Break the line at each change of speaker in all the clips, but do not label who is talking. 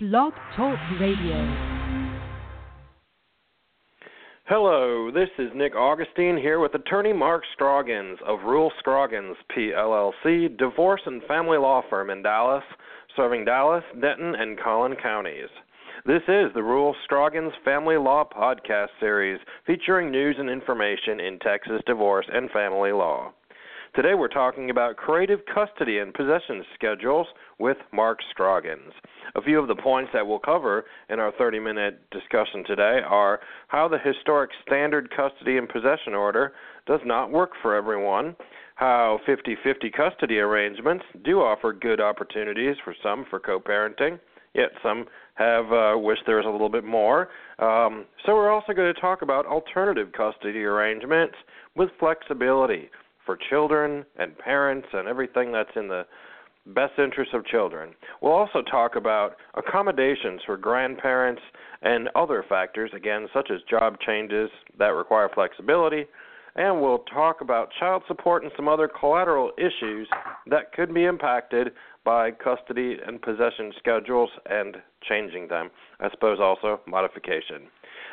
Blog Talk Radio.
Hello, this is Nick Augustine here with attorney Mark Scroggins of Rule Scroggins PLLC, divorce and family law firm in Dallas, serving Dallas, Denton, and Collin counties. This is the Rule Scroggins Family Law Podcast Series featuring news and information in Texas divorce and family law. Today we're talking about creative custody and possession schedules with Mark Scroggins. A few of the points that we'll cover in our 30 minute discussion today are how the historic standard custody and possession order does not work for everyone, how 50 50 custody arrangements do offer good opportunities for some for co parenting, yet some have uh, wished there was a little bit more. Um, so, we're also going to talk about alternative custody arrangements with flexibility for children and parents and everything that's in the best interest of children. We'll also talk about accommodations for grandparents and other factors, again, such as job changes that require flexibility. And we'll talk about child support and some other collateral issues that could be impacted by custody and possession schedules and changing them. I suppose also modification.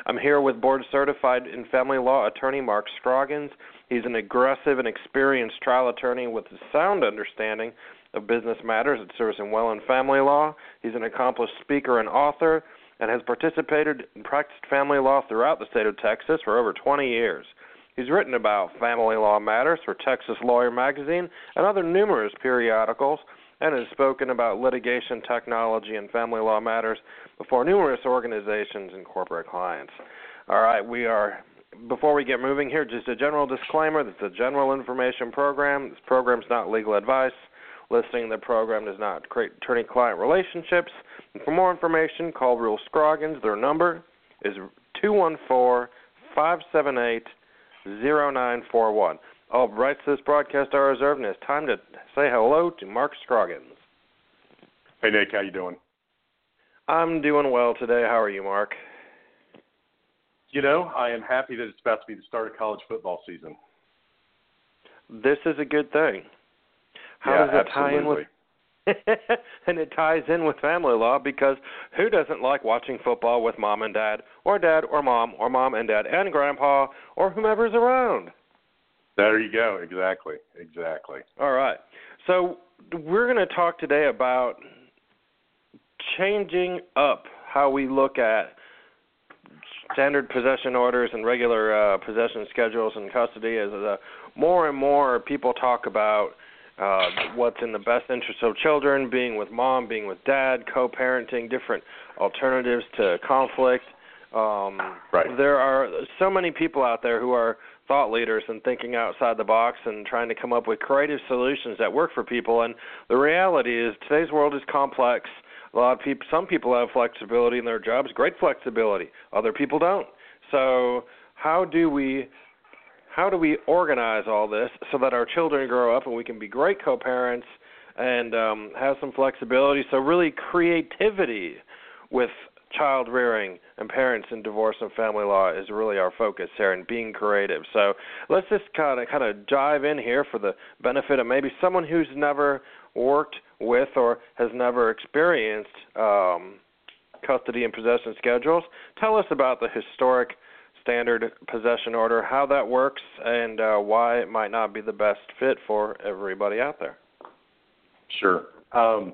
I'm here with board certified in family law attorney Mark Scroggins. He's an aggressive and experienced trial attorney with a sound understanding of business matters at Service Well and Family Law. He's an accomplished speaker and author and has participated and practiced family law throughout the state of Texas for over 20 years. He's written about family law matters for Texas Lawyer Magazine and other numerous periodicals and has spoken about litigation, technology, and family law matters before numerous organizations and corporate clients. All right, we are before we get moving here, just a general disclaimer this is a general information program. This program is not legal advice. Listing the program does not create attorney client relationships. And for more information, call Rule Scroggins. Their number is 214 578 0941. All rights to this broadcast are reserved, and it's time to say hello to Mark Scroggins.
Hey, Nick, how you doing?
I'm doing well today. How are you, Mark?
You know, I am happy that it's about to be the start of college football season.
This is a good thing. How
yeah,
does it
absolutely.
tie in with and it ties in with family law because who doesn't like watching football with mom and dad or dad or mom or mom and dad and grandpa or whomever's around?
There you go. Exactly. Exactly.
All right. So we're going to talk today about changing up how we look at standard possession orders and regular uh, possession schedules and custody as uh, more and more people talk about uh, what's in the best interest of children, being with mom, being with dad, co-parenting, different alternatives to conflict. Um,
right.
There are so many people out there who are thought leaders and thinking outside the box and trying to come up with creative solutions that work for people. And the reality is, today's world is complex. A lot of people, some people have flexibility in their jobs, great flexibility. Other people don't. So, how do we how do we organize all this so that our children grow up and we can be great co-parents and um, have some flexibility? So, really, creativity with child rearing and parents in divorce and family law is really our focus here and being creative. So let's just kind of kind of dive in here for the benefit of maybe someone who's never worked with or has never experienced um, custody and possession schedules. Tell us about the historic standard possession order, how that works, and uh, why it might not be the best fit for everybody out there.
Sure. Um,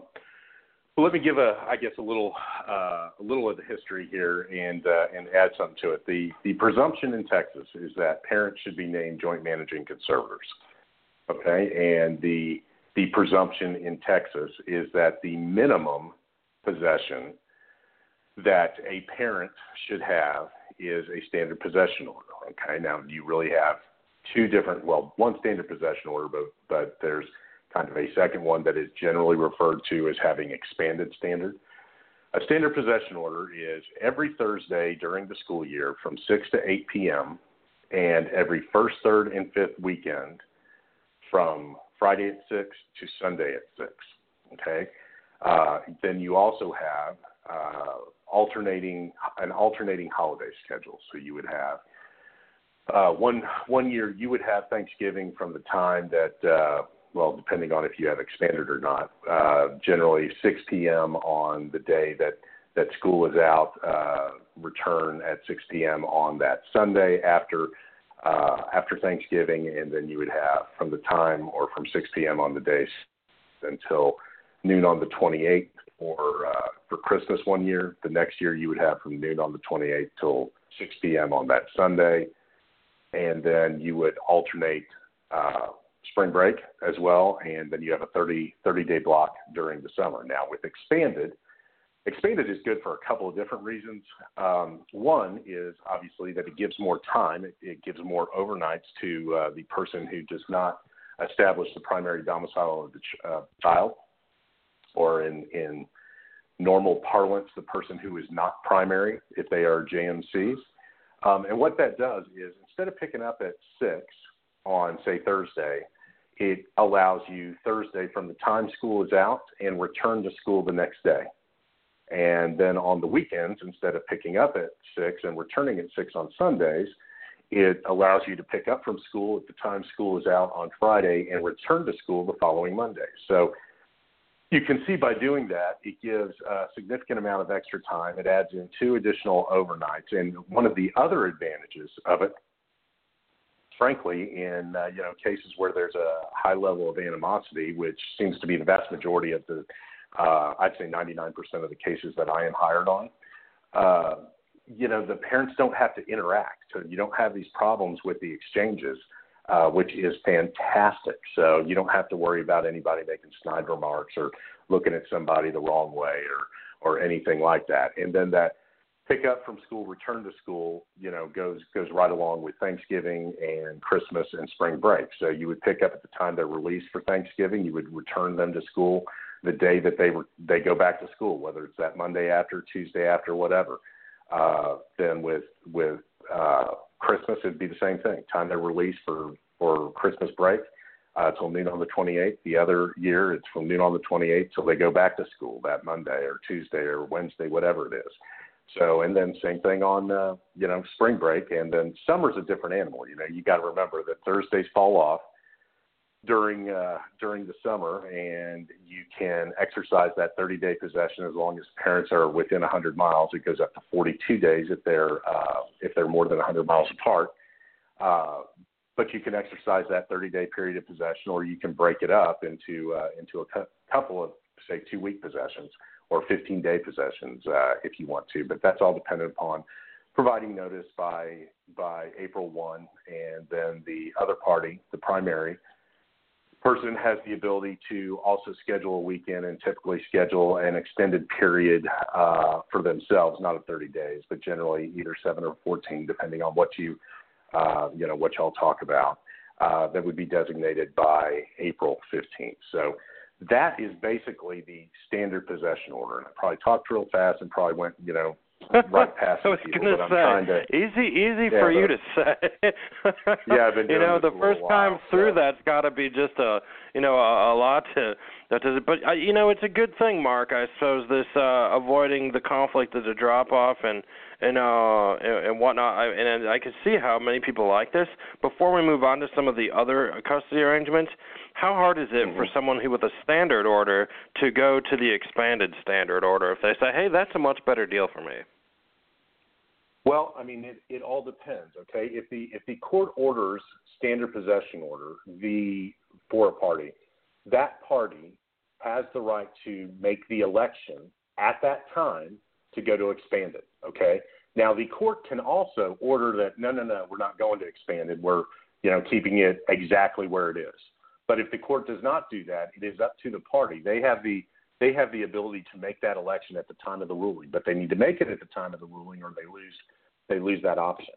well, let me give a, I guess, a little, uh, a little of the history here, and uh, and add something to it. The the presumption in Texas is that parents should be named joint managing conservators. Okay, and the the presumption in Texas is that the minimum possession that a parent should have is a standard possession order. Okay, now you really have two different, well, one standard possession order, but but there's kind of a second one that is generally referred to as having expanded standard. A standard possession order is every Thursday during the school year from 6 to 8 p.m. and every first, third, and fifth weekend from Friday at 6 to Sunday at 6. Okay? Uh, then you also have uh, alternating an alternating holiday schedule. So you would have uh, one one year you would have Thanksgiving from the time that uh, well, depending on if you have expanded or not, uh, generally 6 p.m. on the day that that school is out, uh, return at 6 p.m. on that Sunday after uh, after Thanksgiving, and then you would have from the time or from 6 p.m. on the day until noon on the 28th for uh, for Christmas one year. The next year you would have from noon on the 28th till 6 p.m. on that Sunday, and then you would alternate uh, spring break as well, and then you have a 30 30 day block during the summer. Now with expanded Expanded is good for a couple of different reasons. Um, one is obviously that it gives more time, it, it gives more overnights to uh, the person who does not establish the primary domicile of the ch- uh, child, or in, in normal parlance, the person who is not primary if they are JMCs. Um, and what that does is instead of picking up at 6 on, say, Thursday, it allows you Thursday from the time school is out and return to school the next day. And then on the weekends, instead of picking up at 6 and returning at 6 on Sundays, it allows you to pick up from school at the time school is out on Friday and return to school the following Monday. So you can see by doing that, it gives a significant amount of extra time. It adds in two additional overnights. And one of the other advantages of it, frankly, in uh, you know cases where there's a high level of animosity, which seems to be the vast majority of the uh, I'd say 99% of the cases that I am hired on, uh, you know, the parents don't have to interact. So you don't have these problems with the exchanges, uh, which is fantastic. So you don't have to worry about anybody making snide remarks or looking at somebody the wrong way or, or anything like that. And then that pick up from school, return to school, you know, goes goes right along with Thanksgiving and Christmas and spring break. So you would pick up at the time they're released for Thanksgiving, you would return them to school the day that they were they go back to school, whether it's that Monday after, Tuesday after, whatever. Uh, then with with uh, Christmas, it'd be the same thing. Time they're released for for Christmas break uh, till noon on the 28th. The other year, it's from noon on the 28th till they go back to school that Monday or Tuesday or Wednesday, whatever it is. So, and then same thing on uh, you know spring break, and then summer's a different animal. You know, you got to remember that Thursdays fall off during uh, during the summer, and you can exercise that 30 day possession as long as parents are within 100 miles. It goes up to 42 days if they're uh, if they're more than 100 miles apart. Uh, but you can exercise that 30 day period of possession, or you can break it up into uh, into a cu- couple of say two week possessions or 15 day possessions uh, if you want to. But that's all dependent upon providing notice by by April 1, and then the other party, the primary person has the ability to also schedule a weekend and typically schedule an extended period uh, for themselves, not of 30 days, but generally either seven or 14, depending on what you, uh, you know, what y'all talk about. Uh, that would be designated by April 15th. So that is basically the standard possession order. And I probably talked real fast and probably went, you know, right past
I was
people,
gonna
but I'm
say,
to.
easy, easy
Yeah,
for you to say.
Yeah, I've been
you
doing
know,
this
the first
little
time
while,
through
so-
that's got to be just a, you know, a, a lot to. That does, but uh, you know, it's a good thing, Mark. I suppose this uh avoiding the conflict of the drop off and and uh and, and whatnot. I, and I can see how many people like this. Before we move on to some of the other custody arrangements, how hard is it for
Mhm.
someone who with a standard order to go to the expanded standard order if they say, hey, that's a much better deal for me?
Well, I mean, it, it all depends. Okay, if the if the court orders standard possession order the for a party, that party has the right to make the election at that time to go to expanded. Okay. Now the court can also order that no, no, no, we're not going to expanded. We're you know keeping it exactly where it is. But if the court does not do that, it is up to the party. They have the they have the ability to make that election at the time of the ruling, but they need to make it at the time of the ruling, or they lose they lose that option.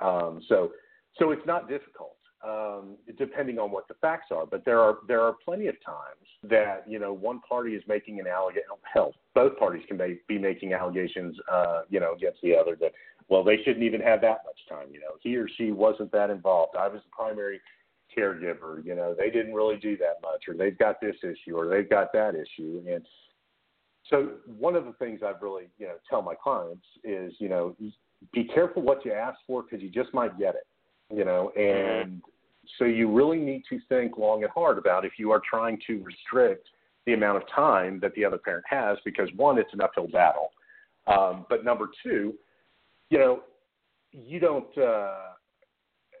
Um, so so it's not difficult, um, depending on what the facts are. But there are there are plenty of times that you know one party is making an allegation. Hell, both parties can be, be making allegations, uh, you know, against the other that well they shouldn't even have that much time. You know, he or she wasn't that involved. I was the primary caregiver. You know, they didn't really do that much, or they've got this issue, or they've got that issue, and so one of the things I've really, you know, tell my clients is, you know, be careful what you ask for because you just might get it, you know, and so you really need to think long and hard about if you are trying to restrict the amount of time that the other parent has because one, it's an uphill battle. Um, but number two, you know, you don't. Uh,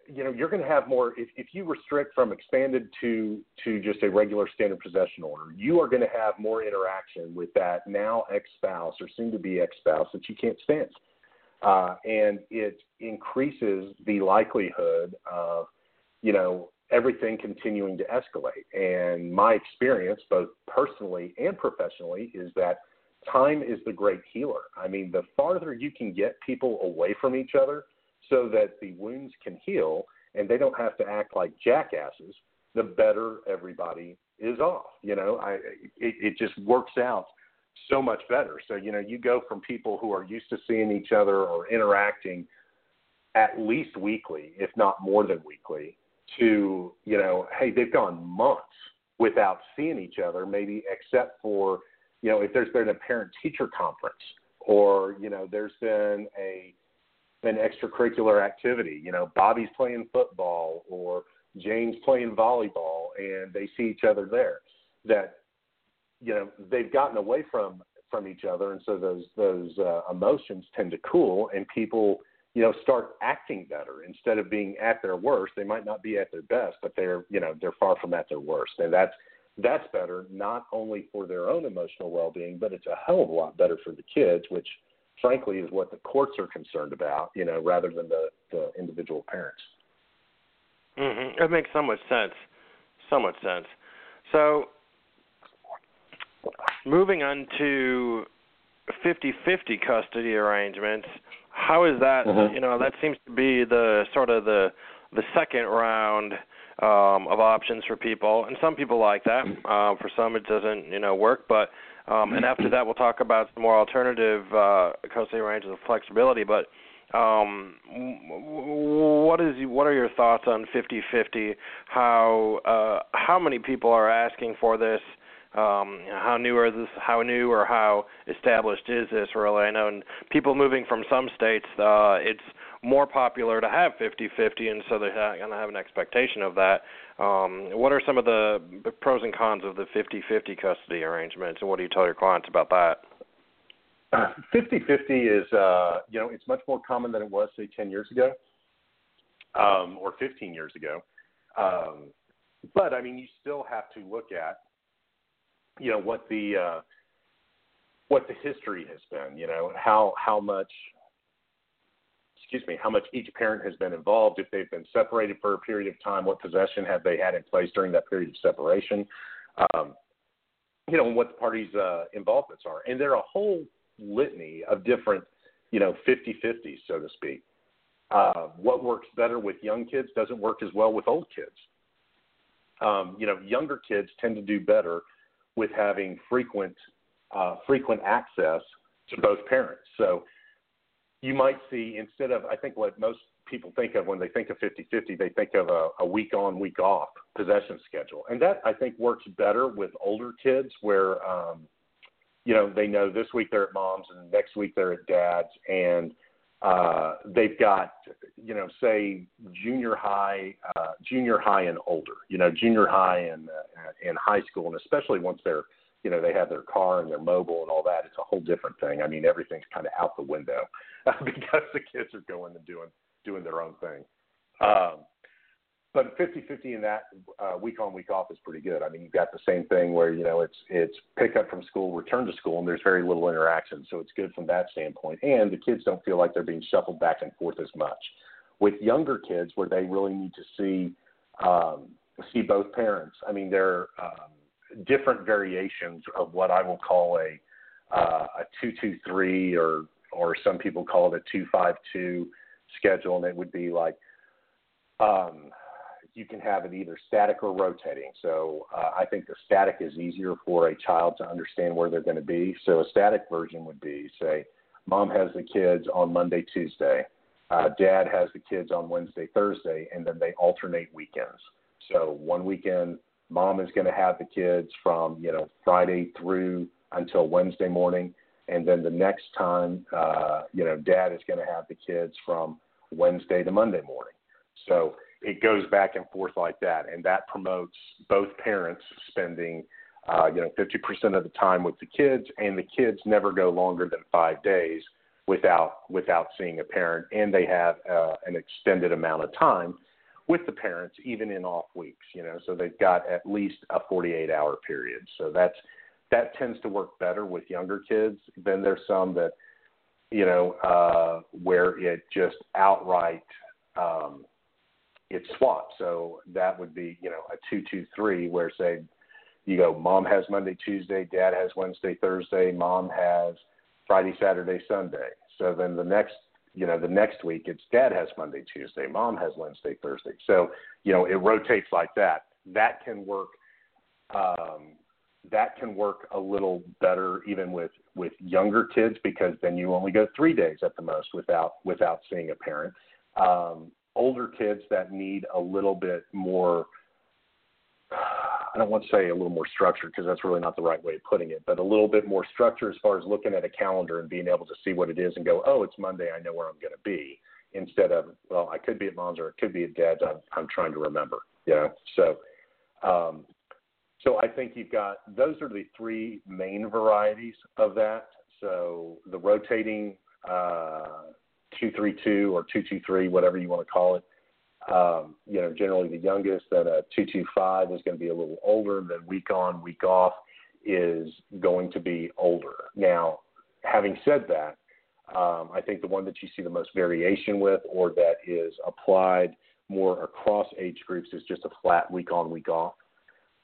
you know, you're going to have more if, if you restrict from expanded to to just a regular standard possession order. You are going to have more interaction with that now ex spouse or soon to be ex spouse that you can't stand, uh, and it increases the likelihood of you know everything continuing to escalate. And my experience, both personally and professionally, is that time is the great healer. I mean, the farther you can get people away from each other so that the wounds can heal and they don't have to act like jackasses, the better everybody is off. You know, I it, it just works out so much better. So, you know, you go from people who are used to seeing each other or interacting at least weekly, if not more than weekly, to, you know, hey, they've gone months without seeing each other, maybe except for, you know, if there's been a parent teacher conference or, you know, there's been a an extracurricular activity. You know, Bobby's playing football or James playing volleyball, and they see each other there. That you know they've gotten away from from each other, and so those those uh, emotions tend to cool, and people you know start acting better instead of being at their worst. They might not be at their best, but they're you know they're far from at their worst, and that's that's better not only for their own emotional well-being, but it's a hell of a lot better for the kids, which frankly, is what the courts are concerned about, you know, rather than the, the individual parents.
Mm-hmm. It makes so much sense. So much sense. So, moving on to 50-50 custody arrangements, how is that? Mm-hmm. You know, that seems to be the sort of the the second round um, of options for people, and some people like that. Uh, for some, it doesn't, you know, work. But um, and after that, we'll talk about some more alternative uh, arrangements of flexibility. But um, what is what are your thoughts on 50-50? How uh, how many people are asking for this? Um, how new are this? How new or how established is this? Really, I know people moving from some states, uh, it's more popular to have 50-50, and so they're going to have an expectation of that. Um, what are some of the pros and cons of the 50-50 custody arrangements, and what do you tell your clients about that?
50-50 is, uh, you know, it's much more common than it was, say, 10 years ago um, or 15 years ago. Um, but, I mean, you still have to look at, you know, what the uh, what the history has been, you know, how how much excuse me, how much each parent has been involved, if they've been separated for a period of time, what possession have they had in place during that period of separation, um, you know, and what the parties' uh, involvements are. And there are a whole litany of different, you know, 50 50s, so to speak. Uh, what works better with young kids doesn't work as well with old kids. Um, you know, younger kids tend to do better with having frequent uh, frequent access to both parents. So you might see instead of I think what most people think of when they think of 50-50, they think of a, a week on, week off possession schedule, and that I think works better with older kids where um, you know they know this week they're at mom's and next week they're at dad's, and uh, they've got you know say junior high, uh, junior high and older, you know junior high and uh, and high school, and especially once they're you know they have their car and their mobile and all that, it's a whole different thing. I mean everything's kind of out the window. because the kids are going and doing doing their own thing. Um, but 50-50 in that uh, week on week off is pretty good. I mean, you've got the same thing where you know it's it's pick up from school, return to school, and there's very little interaction, so it's good from that standpoint. And the kids don't feel like they're being shuffled back and forth as much. With younger kids, where they really need to see um, see both parents. I mean, there are um, different variations of what I will call a uh, a two two three or or some people call it a 252 schedule, and it would be like um, you can have it either static or rotating. So uh, I think the static is easier for a child to understand where they're going to be. So a static version would be say, mom has the kids on Monday, Tuesday, uh, dad has the kids on Wednesday, Thursday, and then they alternate weekends. So one weekend, mom is going to have the kids from you know Friday through until Wednesday morning. And then the next time, uh, you know, dad is going to have the kids from Wednesday to Monday morning. So it goes back and forth like that, and that promotes both parents spending uh, you know, 50% of the time with the kids, and the kids never go longer than five days without without seeing a parent, and they have uh, an extended amount of time with the parents, even in off weeks. You know, so they've got at least a 48-hour period. So that's that tends to work better with younger kids. Then there's some that, you know, uh, where it just outright um, it swaps. So that would be, you know, a two-two-three, where say you go, mom has Monday, Tuesday, dad has Wednesday, Thursday, mom has Friday, Saturday, Sunday. So then the next, you know, the next week it's dad has Monday, Tuesday, mom has Wednesday, Thursday. So, you know, it rotates like that. That can work. Um, that can work a little better even with with younger kids because then you only go three days at the most without without seeing a parent. Um, older kids that need a little bit more I don't want to say a little more structure because that's really not the right way of putting it, but a little bit more structure as far as looking at a calendar and being able to see what it is and go, oh, it's Monday, I know where I'm going to be, instead of, well, I could be at mom's or it could be at dad's. I'm, I'm trying to remember, know. So, um, so I think you've got those are the three main varieties of that. So the rotating uh, two three two or two two three, whatever you want to call it um, you know, generally the youngest that a 225 is going to be a little older. than week on, week off is going to be older. Now, having said that, um, I think the one that you see the most variation with, or that is applied more across age groups, is just a flat week on, week off.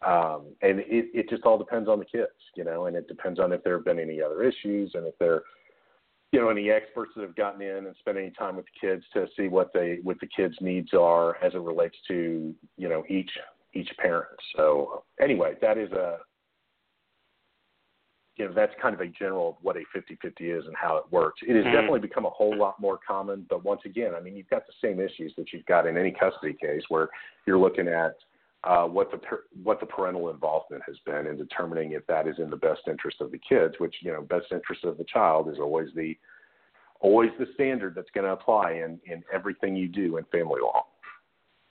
Um, and it, it just all depends on the kids, you know, and it depends on if there have been any other issues and if they're you know any experts that have gotten in and spent any time with the kids to see what they what the kids needs are as it relates to you know each each parent so anyway that is a you know that's kind of a general of what a 50-50 is and how it works it has mm-hmm. definitely become a whole lot more common but once again i mean you've got the same issues that you've got in any custody case where you're looking at uh, what the what the parental involvement has been in determining if that is in the best interest of the kids. Which you know, best interest of the child is always the always the standard that's going to apply in in everything you do in family law.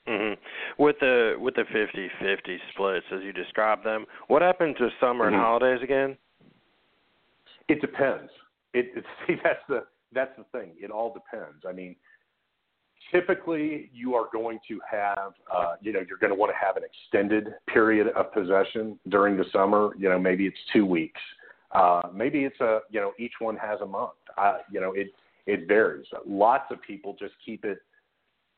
Mm-hmm. With the with the fifty fifty splits as you describe them, what happens to summer mm-hmm. and holidays again?
It depends. It, it see that's the that's the thing. It all depends. I mean, typically you are going to have, uh, you know, you're going to want to have an extended period of possession during the summer. You know, maybe it's two weeks. Uh, maybe it's a, you know, each one has a month. You know, it it varies. Lots of people just keep it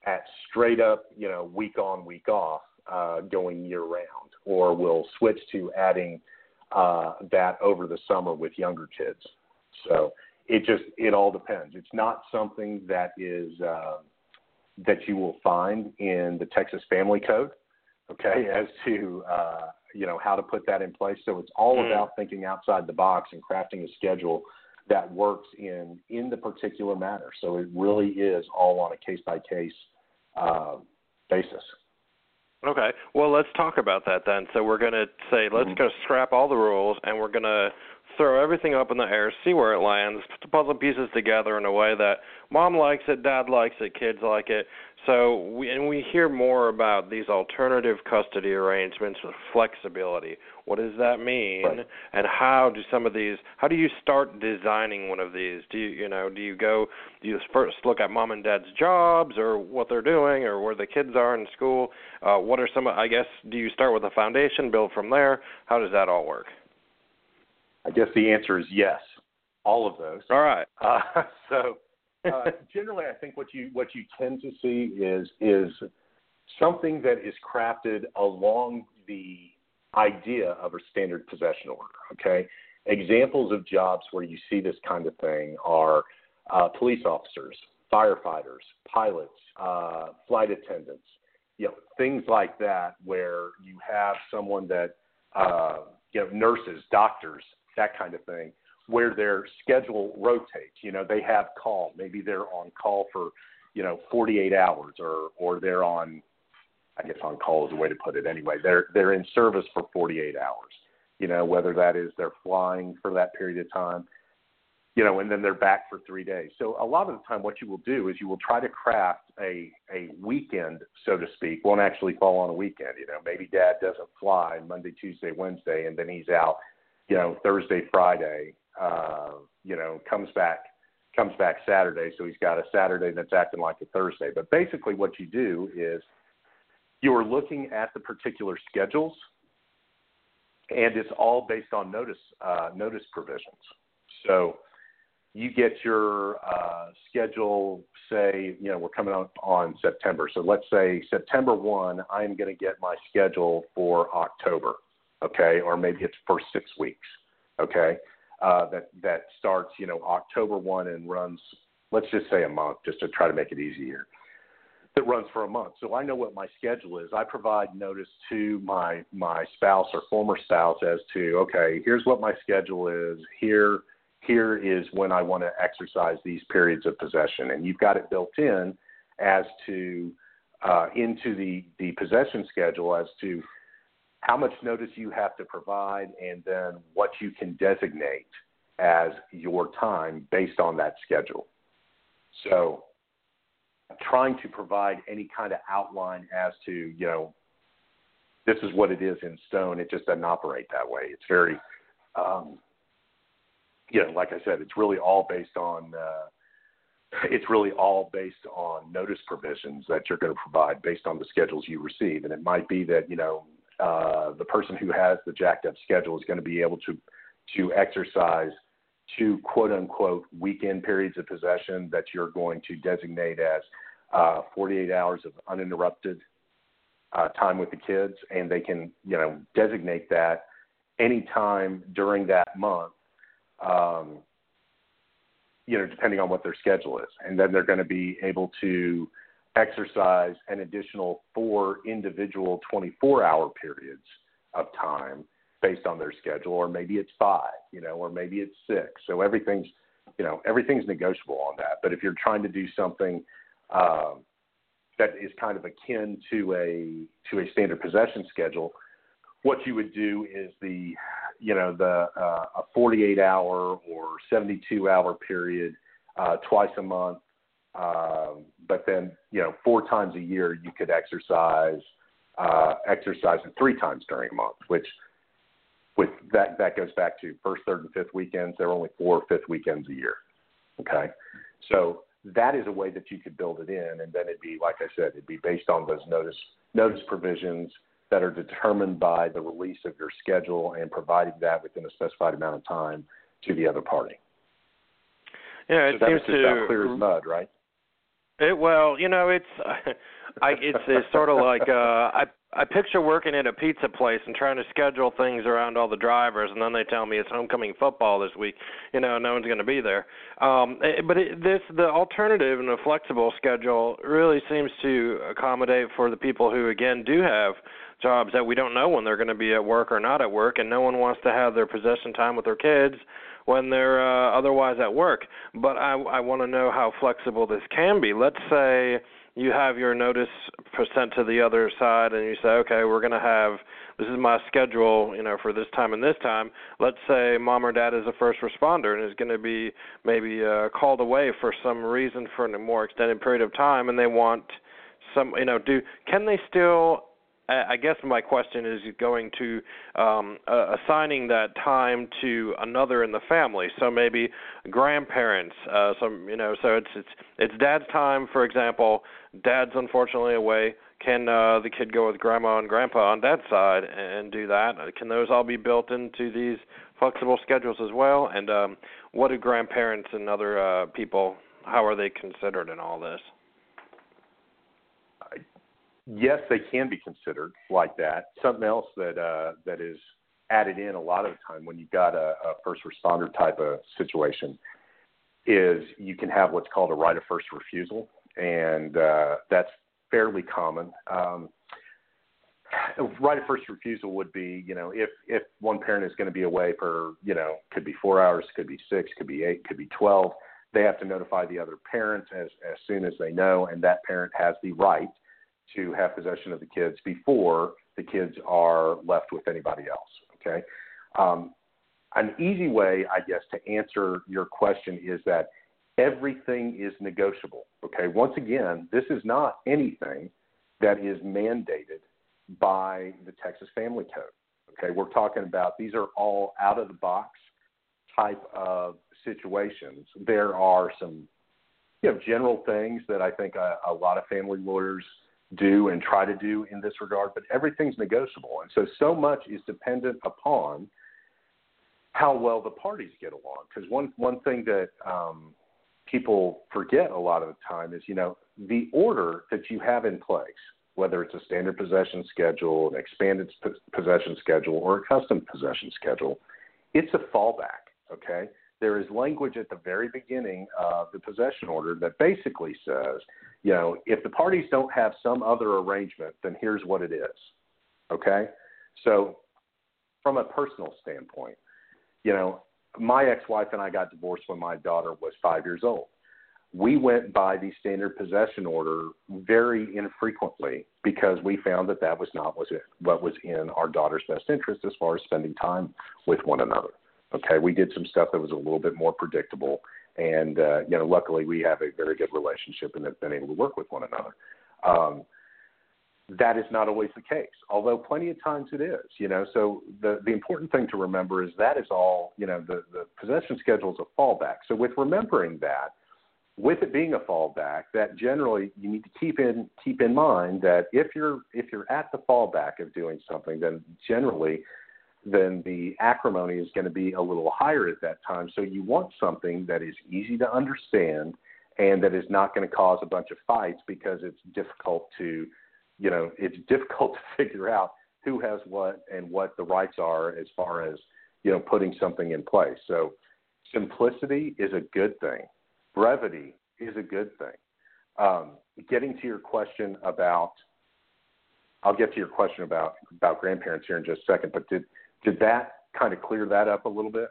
at straight up, you know, week on, week off, uh, going year round, or will switch to adding uh, that over the summer with younger kids. So it just it all depends. It's not something that is. Uh, that you will find in the Texas Family Code, okay, as to uh, you know how to put that in place. So it's all mm. about thinking outside the box and crafting a schedule that works in in the particular matter. So it really is all on a case by case basis.
Okay. Well, let's talk about that then. So we're going to say let's mm-hmm. go scrap all the rules and we're going to throw everything up in the air, see where it lands, put the puzzle pieces together in a way that mom likes it, dad likes it, kids like it. So we and we hear more about these alternative custody arrangements with flexibility. What does that mean?
Right.
And how do some of these how do you start designing one of these? Do you you know, do you go do you first look at mom and dad's jobs or what they're doing or where the kids are in school? Uh what are some I guess do you start with a foundation, build from there? How does that all work?
I guess the answer is yes, all of those.
All right.
Uh, so uh, generally, I think what you what you tend to see is is something that is crafted along the idea of a standard possession order. Okay, examples of jobs where you see this kind of thing are uh, police officers, firefighters, pilots, uh, flight attendants, you know, things like that, where you have someone that uh, you know, nurses, doctors, that kind of thing, where their schedule rotates. You know, they have call. Maybe they're on call for, you know, 48 hours, or or they're on, I guess on call is the way to put it. Anyway, they're they're in service for 48 hours. You know, whether that is they're flying for that period of time. you know, and then they're back for three days. So a lot of the time, what you will do is you will try to craft a a weekend, so to speak, won't actually fall on a weekend. You know, maybe dad doesn't fly Monday, Tuesday, Wednesday, and then he's out, you know, Thursday, Friday. Uh, you know, comes back comes back Saturday, so he's got a Saturday that's acting like a Thursday. But basically, what you do is you are looking at the particular schedules, and it's all based on notice uh, notice provisions. So you get your uh, schedule, say, you know, we're coming up on September. So let's say September 1, I'm going to get my schedule for October, okay, or maybe it's for six weeks, okay, uh, that, that starts, you know, October 1 and runs, let's just say a month, just to try to make it easier. That runs for a month, so I know what my schedule is. I provide notice to my my spouse or former spouse as to okay, here's what my schedule is. Here, here is when I want to exercise these periods of possession. And you've got it built in as to uh, into the, the possession schedule as to how much notice you have to provide and then what you can designate as your time based on that schedule. So trying to provide any kind of outline as to, you know, this is what it is in stone. It just doesn't operate that way. It's very um, you know, like I said, it's really all based on uh, it's really all based on notice provisions that you're going to provide based on the schedules you receive, and it might be that you know uh, the person who has the jacked up schedule is going to be able to to exercise two quote unquote weekend periods of possession that you're going to designate as uh, 48 hours of uninterrupted uh, time with the kids, and they can you know designate that any time during that month um, you know, depending on what their schedule is. And then they're going to be able to exercise an additional four individual 24 hour periods of time based on their schedule, or maybe it's five, you know, or maybe it's six. So everything's, you know, everything's negotiable on that. But if you're trying to do something um, that is kind of akin to a to a standard possession schedule, what you would do is the you know the uh, a 48 hour or 72 hour period uh, twice a month um, but then you know four times a year you could exercise uh, exercise three times during a month which with that that goes back to first third and fifth weekends there are only four fifth weekends a year okay so that is a way that you could build it in and then it'd be like i said it'd be based on those notice notice provisions that are determined by the release of your schedule and providing that within a specified amount of time to the other party.
Yeah, it
so
seems
to clear as mud, right?
It, well, you know, it's I it's, it's sort of like uh I I picture working at a pizza place and trying to schedule things around all the drivers, and then they tell me it's homecoming football this week. You know, no one's going to be there. Um, eh, but it, this the alternative and the flexible schedule really seems to accommodate for the people who again do have jobs that we don't know when they're going to be at work or not at work, and no one wants to have their possession time with their kids when they're uh, otherwise at work. But I, I want to know how flexible this can be. Let's say you have your notice sent to the other side, and you say, okay, we're going to have this is my schedule, you know, for this time and this time. Let's say mom or dad is a first responder and is going to be maybe uh, called away for some reason for a more extended period of time, and they want some, you know, do can they still I guess my question is going to um, uh, assigning that time to another in the family. So maybe grandparents. Uh, some you know. So it's it's it's dad's time, for example. Dad's unfortunately away. Can uh, the kid go with grandma and grandpa on dad's side and do that? Can those all be built into these flexible schedules as well? And um, what do grandparents and other uh, people? How are they considered in all this?
Yes, they can be considered like that. Something else that uh, that is added in a lot of the time when you've got a, a first responder type of situation is you can have what's called a right of first refusal, and uh, that's fairly common. Um, right of first refusal would be, you know, if if one parent is going to be away for, you know, could be four hours, could be six, could be eight, could be twelve. They have to notify the other parent as as soon as they know, and that parent has the right to have possession of the kids before the kids are left with anybody else. Okay. Um, an easy way, I guess, to answer your question is that everything is negotiable. Okay, once again, this is not anything that is mandated by the Texas Family Code. Okay, we're talking about these are all out of the box type of situations. There are some you know general things that I think a, a lot of family lawyers do and try to do in this regard, but everything's negotiable, and so so much is dependent upon how well the parties get along. Because one one thing that um, people forget a lot of the time is you know the order that you have in place, whether it's a standard possession schedule, an expanded possession schedule, or a custom possession schedule, it's a fallback. Okay, there is language at the very beginning of the possession order that basically says, you know, if the parties don't have some other arrangement, then here's what it is. Okay? So, from a personal standpoint, you know, my ex wife and I got divorced when my daughter was five years old. We went by the standard possession order very infrequently because we found that that was not what was in our daughter's best interest as far as spending time with one another. Okay, we did some stuff that was a little bit more predictable, and uh, you know, luckily we have a very good relationship and have been able to work with one another. Um, that is not always the case, although plenty of times it is. You know, so the the important thing to remember is that is all. You know, the the possession schedule is a fallback. So with remembering that, with it being a fallback, that generally you need to keep in keep in mind that if you're if you're at the fallback of doing something, then generally then the acrimony is going to be a little higher at that time. So you want something that is easy to understand and that is not going to cause a bunch of fights because it's difficult to, you know, it's difficult to figure out who has what and what the rights are as far as, you know, putting something in place. So simplicity is a good thing. Brevity is a good thing. Um, getting to your question about I'll get to your question about about grandparents here in just a second, but did did that kind of clear that up a little bit?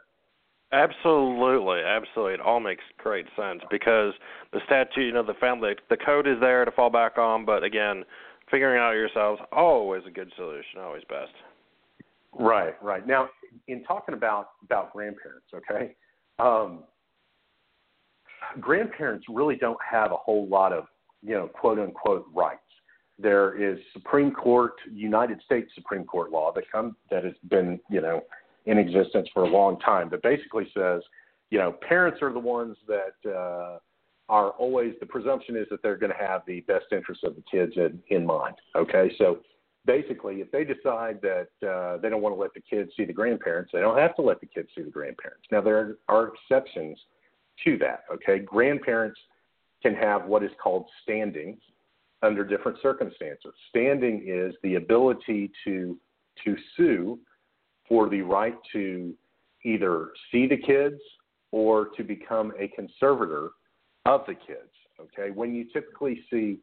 Absolutely, absolutely. It all makes great sense because the statute, you know, the family, the code is there to fall back on, but again, figuring out yourselves always a good solution, always best.
Right, right. Now, in talking about about grandparents, okay, um, grandparents really don't have a whole lot of you know quote unquote rights there is Supreme Court, United States Supreme Court law that come that has been, you know, in existence for a long time that basically says, you know, parents are the ones that uh, are always the presumption is that they're going to have the best interests of the kids in, in mind. Okay, so basically, if they decide that uh, they don't want to let the kids see the grandparents, they don't have to let the kids see the grandparents. Now there are exceptions to that. Okay, grandparents can have what is called standing under different circumstances. Standing is the ability to to sue for the right to either see the kids or to become a conservator of the kids. Okay, when you typically see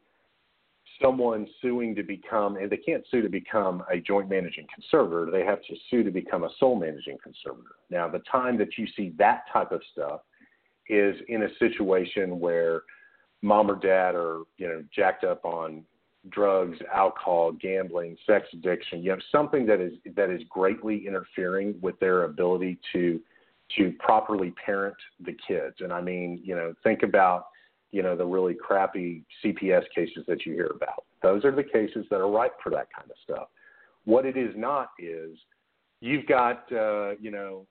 someone suing to become, and they can't sue to become a joint managing conservator, they have to sue to become a sole managing conservator. Now, the time that you see that type of stuff is in a situation where mom or dad are you know jacked up on drugs, alcohol, gambling, sex addiction, you have something that is that is greatly interfering with their ability to to properly parent the kids. And I mean, you know, think about, you know, the really crappy CPS cases that you hear about. Those are the cases that are ripe for that kind of stuff. What it is not is you've got uh, you know,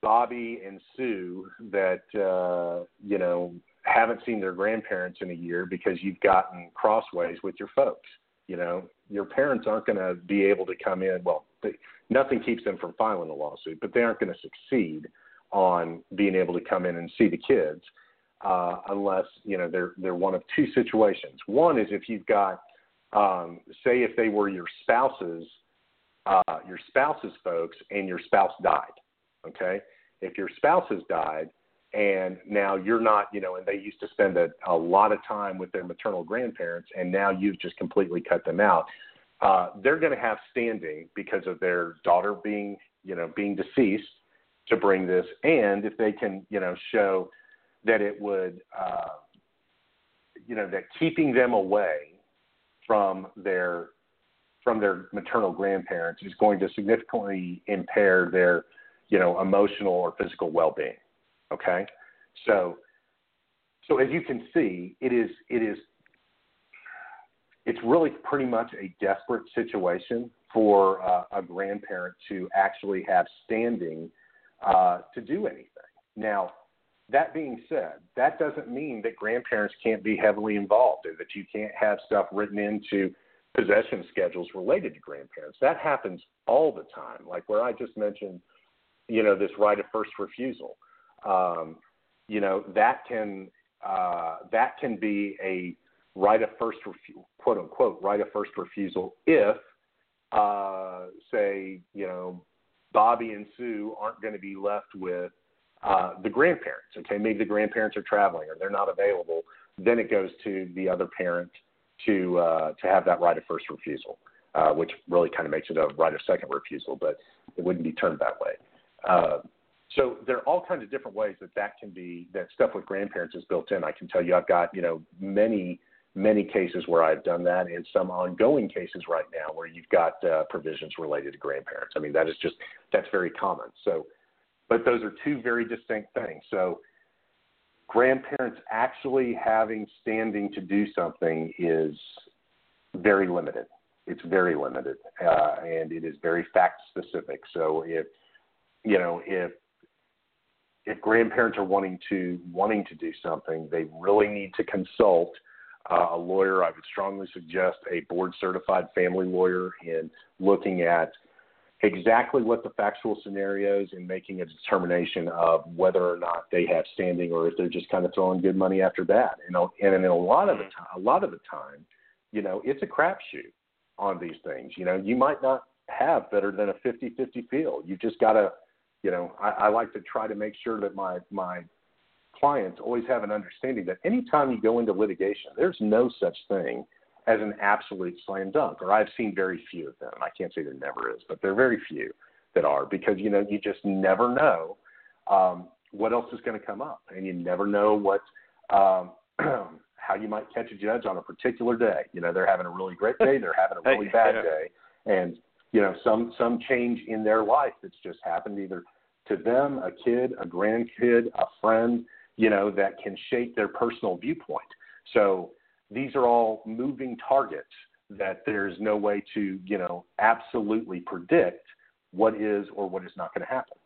Bobby and Sue that uh, you know haven't seen their grandparents in a year because you've gotten crossways with your folks. You know, your parents aren't going to be able to come in. Well, they, nothing keeps them from filing a lawsuit, but they aren't going to succeed on being able to come in and see the kids uh, unless you know they're they're one of two situations. One is if you've got, um, say, if they were your spouse's uh, your spouse's folks and your spouse died. Okay, if your spouse has died and now you're not, you know, and they used to spend a, a lot of time with their maternal grandparents, and now you've just completely cut them out. Uh, they're going to have standing because of their daughter being, you know, being deceased to bring this, and if they can, you know, show that it would, uh, you know, that keeping them away from their from their maternal grandparents is going to significantly impair their you know, emotional or physical well-being. Okay, so so as you can see, it is it is it's really pretty much a desperate situation for uh, a grandparent to actually have standing uh, to do anything. Now, that being said, that doesn't mean that grandparents can't be heavily involved or that you can't have stuff written into possession schedules related to grandparents. That happens all the time. Like where I just mentioned, you know, this right of first refusal. Um, you know, that can uh, that can be a right of first refu- quote unquote right of first refusal if uh, say you know Bobby and Sue aren't going to be left with uh, the grandparents. Okay, maybe the grandparents are traveling or they're not available. Then it goes to the other parent to uh, to have that right of first refusal, uh, which really kind of makes it a right of second refusal, but it wouldn't be termed that way. So there are all kinds of different ways that that can be that stuff with grandparents is built in. I can tell you, I've got you know many many cases where I've done that, and some ongoing cases right now where you've got uh, provisions related to grandparents. I mean, that is just that's very common. So, but those are two very distinct things. So, grandparents actually having standing to do something is very limited. It's very limited, uh, and it is very fact specific. So, if you know if if grandparents are wanting to wanting to do something, they really need to consult uh, a lawyer. I would strongly suggest a board certified family lawyer in looking at exactly what the factual scenarios and making a determination of whether or not they have standing or if they're just kind of throwing good money after that. Know, and in a lot of the time, a lot of the time, you know, it's a crapshoot on these things. You know, you might not have better than a 50-50 feel. You've just got to you know, I, I like to try to make sure that my my clients always have an understanding that anytime you go into litigation, there's no such thing as an absolute slam dunk, or I've seen very few of them. I can't say there never is, but there are very few that are because you know you just never know um, what else is going to come up, and you never know what um, how you might catch a judge on a particular day. You know, they're having a really great day, they're having a really bad day, and you know some some change in their life that's just happened either to them, a kid, a grandkid, a friend, you know, that can shape their personal viewpoint. So these are all moving targets that there's no way to, you know, absolutely predict what is or what is not going to happen.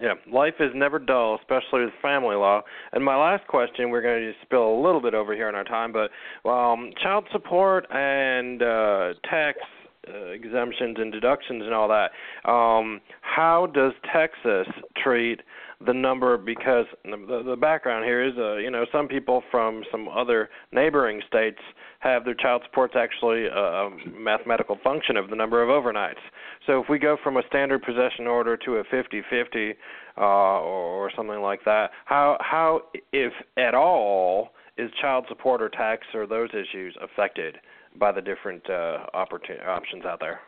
Yeah, life is never dull, especially with family law. And my last question, we're going to just spill a little bit over here in our time, but um, child support and uh, tax uh, exemptions and deductions and all that. Um, how does Texas treat the number? Because the, the background here is, uh, you know, some people from some other neighboring states have their child supports actually a, a mathematical function of the number of overnights. So if we go from a standard possession order to a 50-50 uh, or, or something like that, how how if at all is child support or tax or those issues affected? by the different uh, opportun- options out there.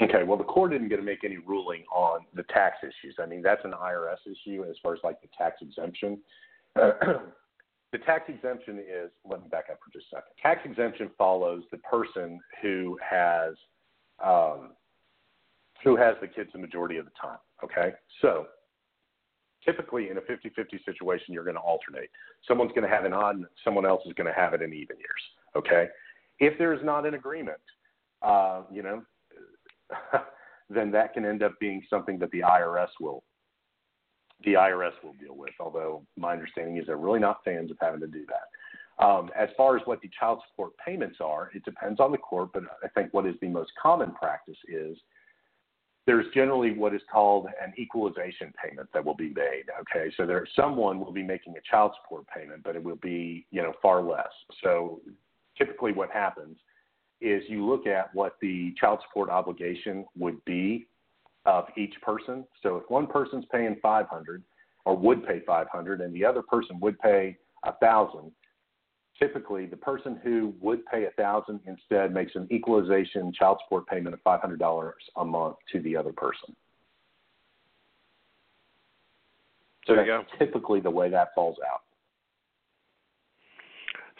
Okay, well, the court isn't going to make any ruling on the tax issues. I mean, that's an IRS issue as far as like the tax exemption. the tax exemption is, let me back up for just a second. Tax exemption follows the person who has um, who has the kids the majority of the time. Okay, so typically in a 50-50 situation, you're going to alternate. Someone's going to have an odd, someone else is going to have it in even years. Okay, if there is not an agreement, uh, you know, then that can end up being something that the IRS will the IRS will deal with. Although my understanding is they're really not fans of having to do that. Um, as far as what the child support payments are, it depends on the court, but I think what is the most common practice is there's generally what is called an equalization payment that will be made. Okay, so there someone will be making a child support payment, but it will be you know far less. So typically what happens is you look at what the child support obligation would be of each person. So if one person's paying 500 or would pay 500 and the other person would pay a 1000, typically the person who would pay a 1000 instead makes an equalization child support payment of $500 a month to the other person. So
there
that's typically the way that falls out.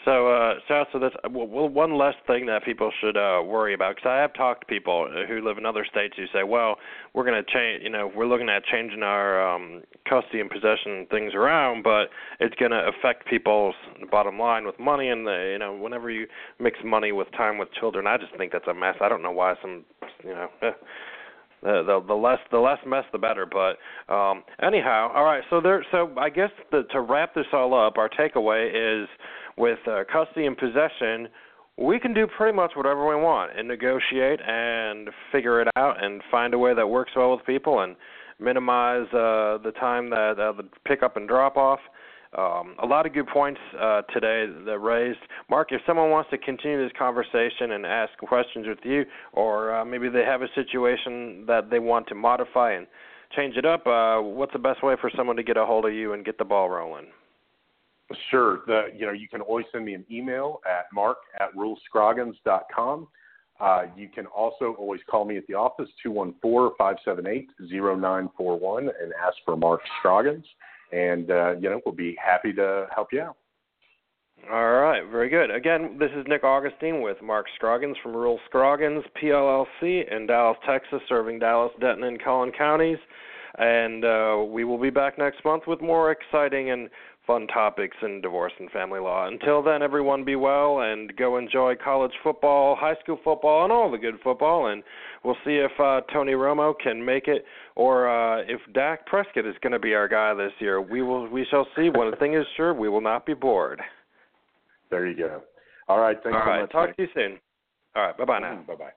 So, uh, so, so that's well, one less thing that people should uh, worry about. Because I have talked to people who live in other states who say, "Well, we're going to change. You know, we're looking at changing our um, custody and possession things around, but it's going to affect people's bottom line with money. And the, you know, whenever you mix money with time with children, I just think that's a mess. I don't know why some, you know." Eh, the, the less the less mess the better but um anyhow all right so there so i guess the, to wrap this all up our takeaway is with uh, custody and possession we can do pretty much whatever we want and negotiate and figure it out and find a way that works well with people and minimize uh the time that uh, the pick up and drop off um, a lot of good points uh, today that raised. Mark, if someone wants to continue this conversation and ask questions with you, or uh, maybe they have a situation that they want to modify and change it up, uh, what's the best way for someone to get a hold of you and get the ball rolling?
Sure. The, you know, you can always send me an email at mark at rulescroggins.com. Uh, you can also always call me at the office, 214 578 0941, and ask for Mark Scroggins and uh, you know we'll be happy to help you out.
All right, very good. Again, this is Nick Augustine with Mark Scroggins from Rule Scroggins PLLC in Dallas, Texas, serving Dallas, Denton, and Collin counties. And uh, we will be back next month with more exciting and fun topics in divorce and family law. Until then, everyone be well and go enjoy college football, high school football, and all the good football. And we'll see if uh, Tony Romo can make it or uh, if Dak Prescott is going to be our guy this year. We will. We shall see. One thing is sure: we will not be bored.
There you go. All right. Thanks
all
so
right.
much.
Talk to you soon. All right. Bye bye now.
Bye bye.